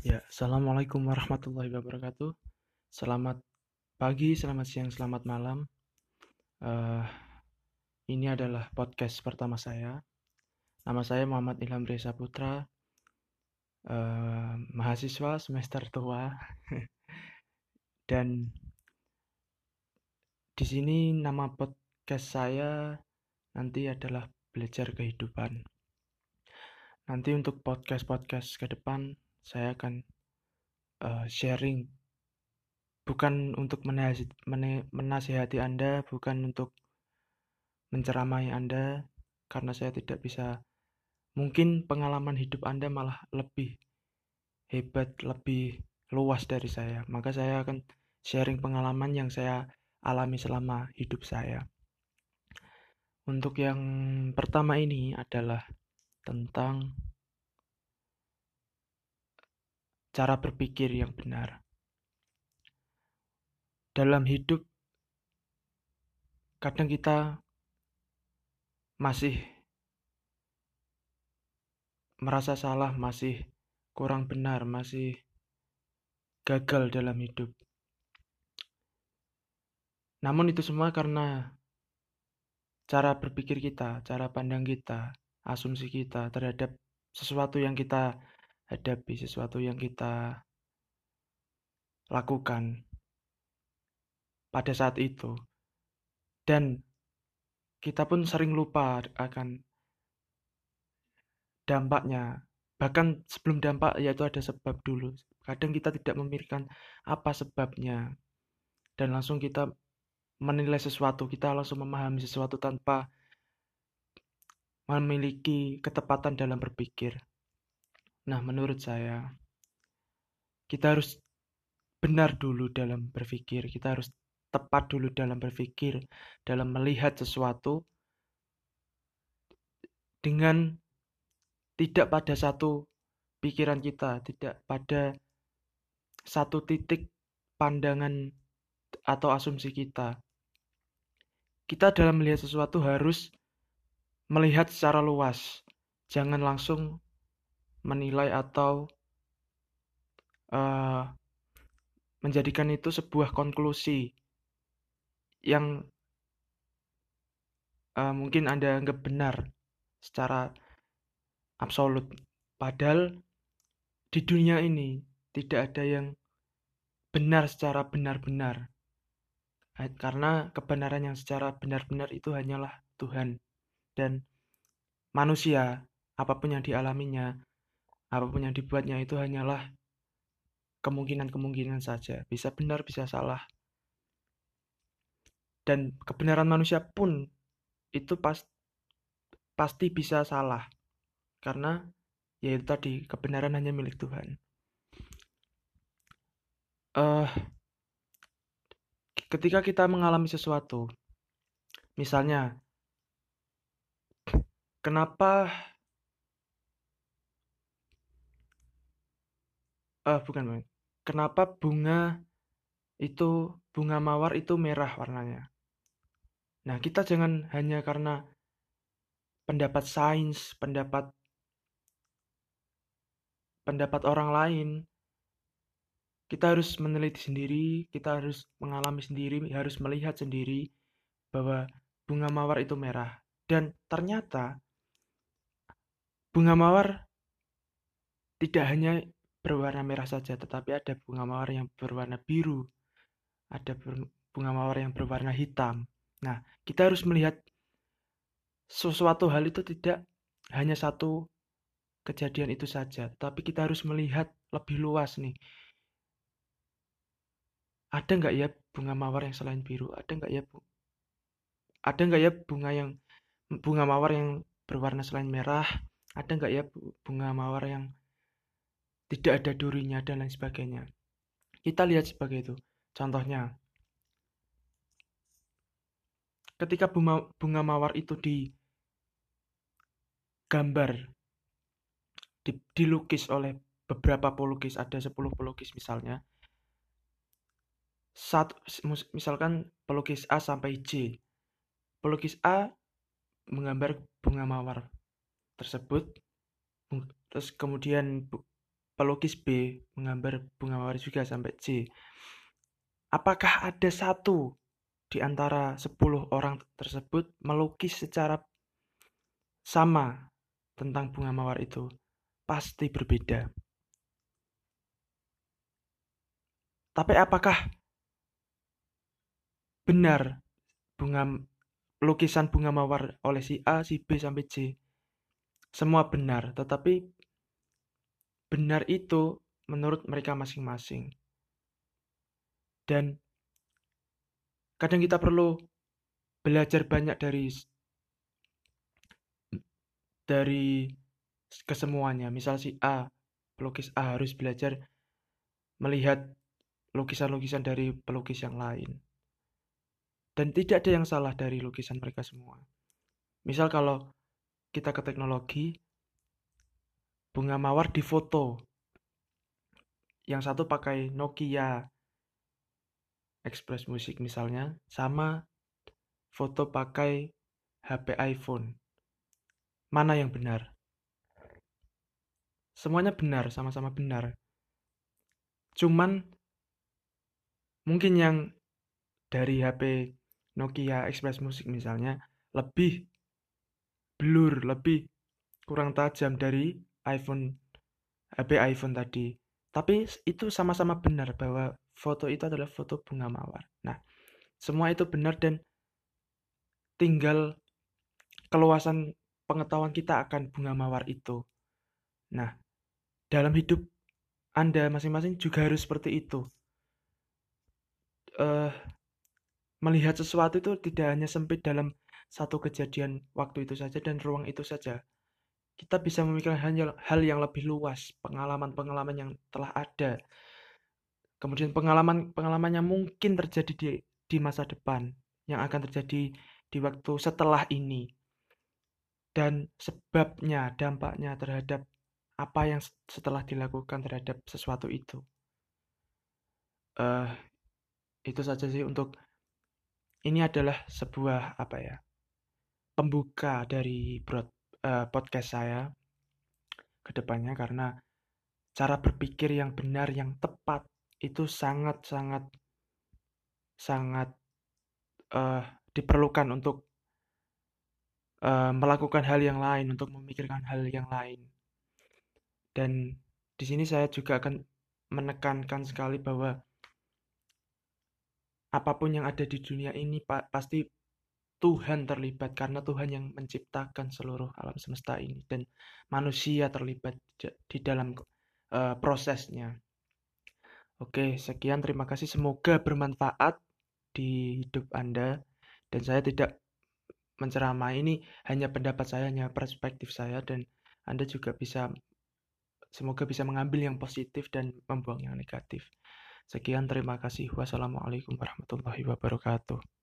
Ya, Assalamualaikum warahmatullahi wabarakatuh. Selamat pagi, selamat siang, selamat malam. Uh, ini adalah podcast pertama saya. Nama saya Muhammad Ilham Reza Putra, uh, mahasiswa semester tua. Dan di sini nama podcast saya nanti adalah belajar kehidupan. Nanti untuk podcast-podcast ke depan saya akan uh, sharing bukan untuk menasihati Anda, bukan untuk menceramai Anda, karena saya tidak bisa. Mungkin pengalaman hidup Anda malah lebih hebat, lebih luas dari saya. Maka saya akan sharing pengalaman yang saya alami selama hidup saya. Untuk yang pertama ini adalah tentang cara berpikir yang benar. Dalam hidup, kadang kita masih merasa salah, masih kurang benar, masih gagal dalam hidup. Namun itu semua karena cara berpikir kita, cara pandang kita, asumsi kita terhadap sesuatu yang kita hadapi, sesuatu yang kita lakukan pada saat itu. Dan kita pun sering lupa akan dampaknya. Bahkan sebelum dampak yaitu ada sebab dulu. Kadang kita tidak memikirkan apa sebabnya. Dan langsung kita menilai sesuatu, kita langsung memahami sesuatu tanpa memiliki ketepatan dalam berpikir. Nah, menurut saya, kita harus benar dulu dalam berpikir, kita harus tepat dulu dalam berpikir, dalam melihat sesuatu dengan tidak pada satu pikiran kita, tidak pada satu titik pandangan atau asumsi kita. Kita dalam melihat sesuatu harus melihat secara luas, jangan langsung menilai atau uh, menjadikan itu sebuah konklusi yang uh, mungkin Anda anggap benar secara absolut. Padahal di dunia ini tidak ada yang benar secara benar-benar. Karena kebenaran yang secara benar-benar itu hanyalah Tuhan dan manusia, apa pun yang dialaminya, apa pun yang dibuatnya itu hanyalah kemungkinan-kemungkinan saja. Bisa benar, bisa salah. Dan kebenaran manusia pun itu pas, pasti bisa salah. Karena ya itu tadi, kebenaran hanya milik Tuhan. Uh, ketika kita mengalami sesuatu, misalnya, kenapa uh, bukan bukan. Kenapa bunga itu bunga mawar itu merah warnanya? Nah, kita jangan hanya karena pendapat sains, pendapat pendapat orang lain. Kita harus meneliti sendiri, kita harus mengalami sendiri, harus melihat sendiri bahwa bunga mawar itu merah. Dan ternyata bunga mawar tidak hanya berwarna merah saja, tetapi ada bunga mawar yang berwarna biru, ada bunga mawar yang berwarna hitam. Nah, kita harus melihat sesuatu hal itu tidak hanya satu kejadian itu saja, tapi kita harus melihat lebih luas nih. Ada nggak ya bunga mawar yang selain biru? Ada nggak ya bu? Ada nggak ya bunga yang bunga mawar yang berwarna selain merah? Ada nggak ya bunga mawar yang tidak ada durinya dan lain sebagainya. Kita lihat sebagai itu. Contohnya, ketika bunga, bunga mawar itu digambar, di, dilukis oleh beberapa pelukis, ada 10 pelukis misalnya, satu, misalkan pelukis A sampai J. Pelukis A menggambar bunga mawar tersebut, terus kemudian pelukis B menggambar bunga mawar juga sampai C. Apakah ada satu di antara 10 orang tersebut melukis secara sama tentang bunga mawar itu? Pasti berbeda. Tapi apakah benar bunga lukisan bunga mawar oleh si A, si B sampai C? Semua benar, tetapi benar itu menurut mereka masing-masing. Dan kadang kita perlu belajar banyak dari dari kesemuanya. Misal si A, pelukis A harus belajar melihat lukisan-lukisan dari pelukis yang lain. Dan tidak ada yang salah dari lukisan mereka semua. Misal kalau kita ke teknologi, bunga mawar di foto. Yang satu pakai Nokia Express Music misalnya, sama foto pakai HP iPhone. Mana yang benar? Semuanya benar, sama-sama benar. Cuman mungkin yang dari HP Nokia Express Music misalnya lebih blur, lebih kurang tajam dari iPhone HP iPhone tadi. Tapi itu sama-sama benar bahwa foto itu adalah foto bunga mawar. Nah, semua itu benar dan tinggal keluasan pengetahuan kita akan bunga mawar itu. Nah, dalam hidup Anda masing-masing juga harus seperti itu. Uh, melihat sesuatu itu tidak hanya sempit dalam satu kejadian waktu itu saja dan ruang itu saja kita bisa memikirkan hal, yang lebih luas, pengalaman-pengalaman yang telah ada. Kemudian pengalaman-pengalaman yang mungkin terjadi di, di masa depan, yang akan terjadi di waktu setelah ini. Dan sebabnya, dampaknya terhadap apa yang setelah dilakukan terhadap sesuatu itu. Uh, itu saja sih untuk ini adalah sebuah apa ya pembuka dari broad uh, podcast saya ke depannya karena cara berpikir yang benar yang tepat itu sangat sangat sangat uh, diperlukan untuk uh, melakukan hal yang lain untuk memikirkan hal yang lain. Dan di sini saya juga akan menekankan sekali bahwa apa pun yang ada di dunia ini pasti Tuhan terlibat karena Tuhan yang menciptakan seluruh alam semesta ini dan manusia terlibat di dalam uh, prosesnya. Oke, sekian terima kasih semoga bermanfaat di hidup Anda dan saya tidak menceramai ini hanya pendapat saya hanya perspektif saya dan Anda juga bisa semoga bisa mengambil yang positif dan membuang yang negatif. Sekian terima kasih. Wassalamualaikum warahmatullahi wabarakatuh.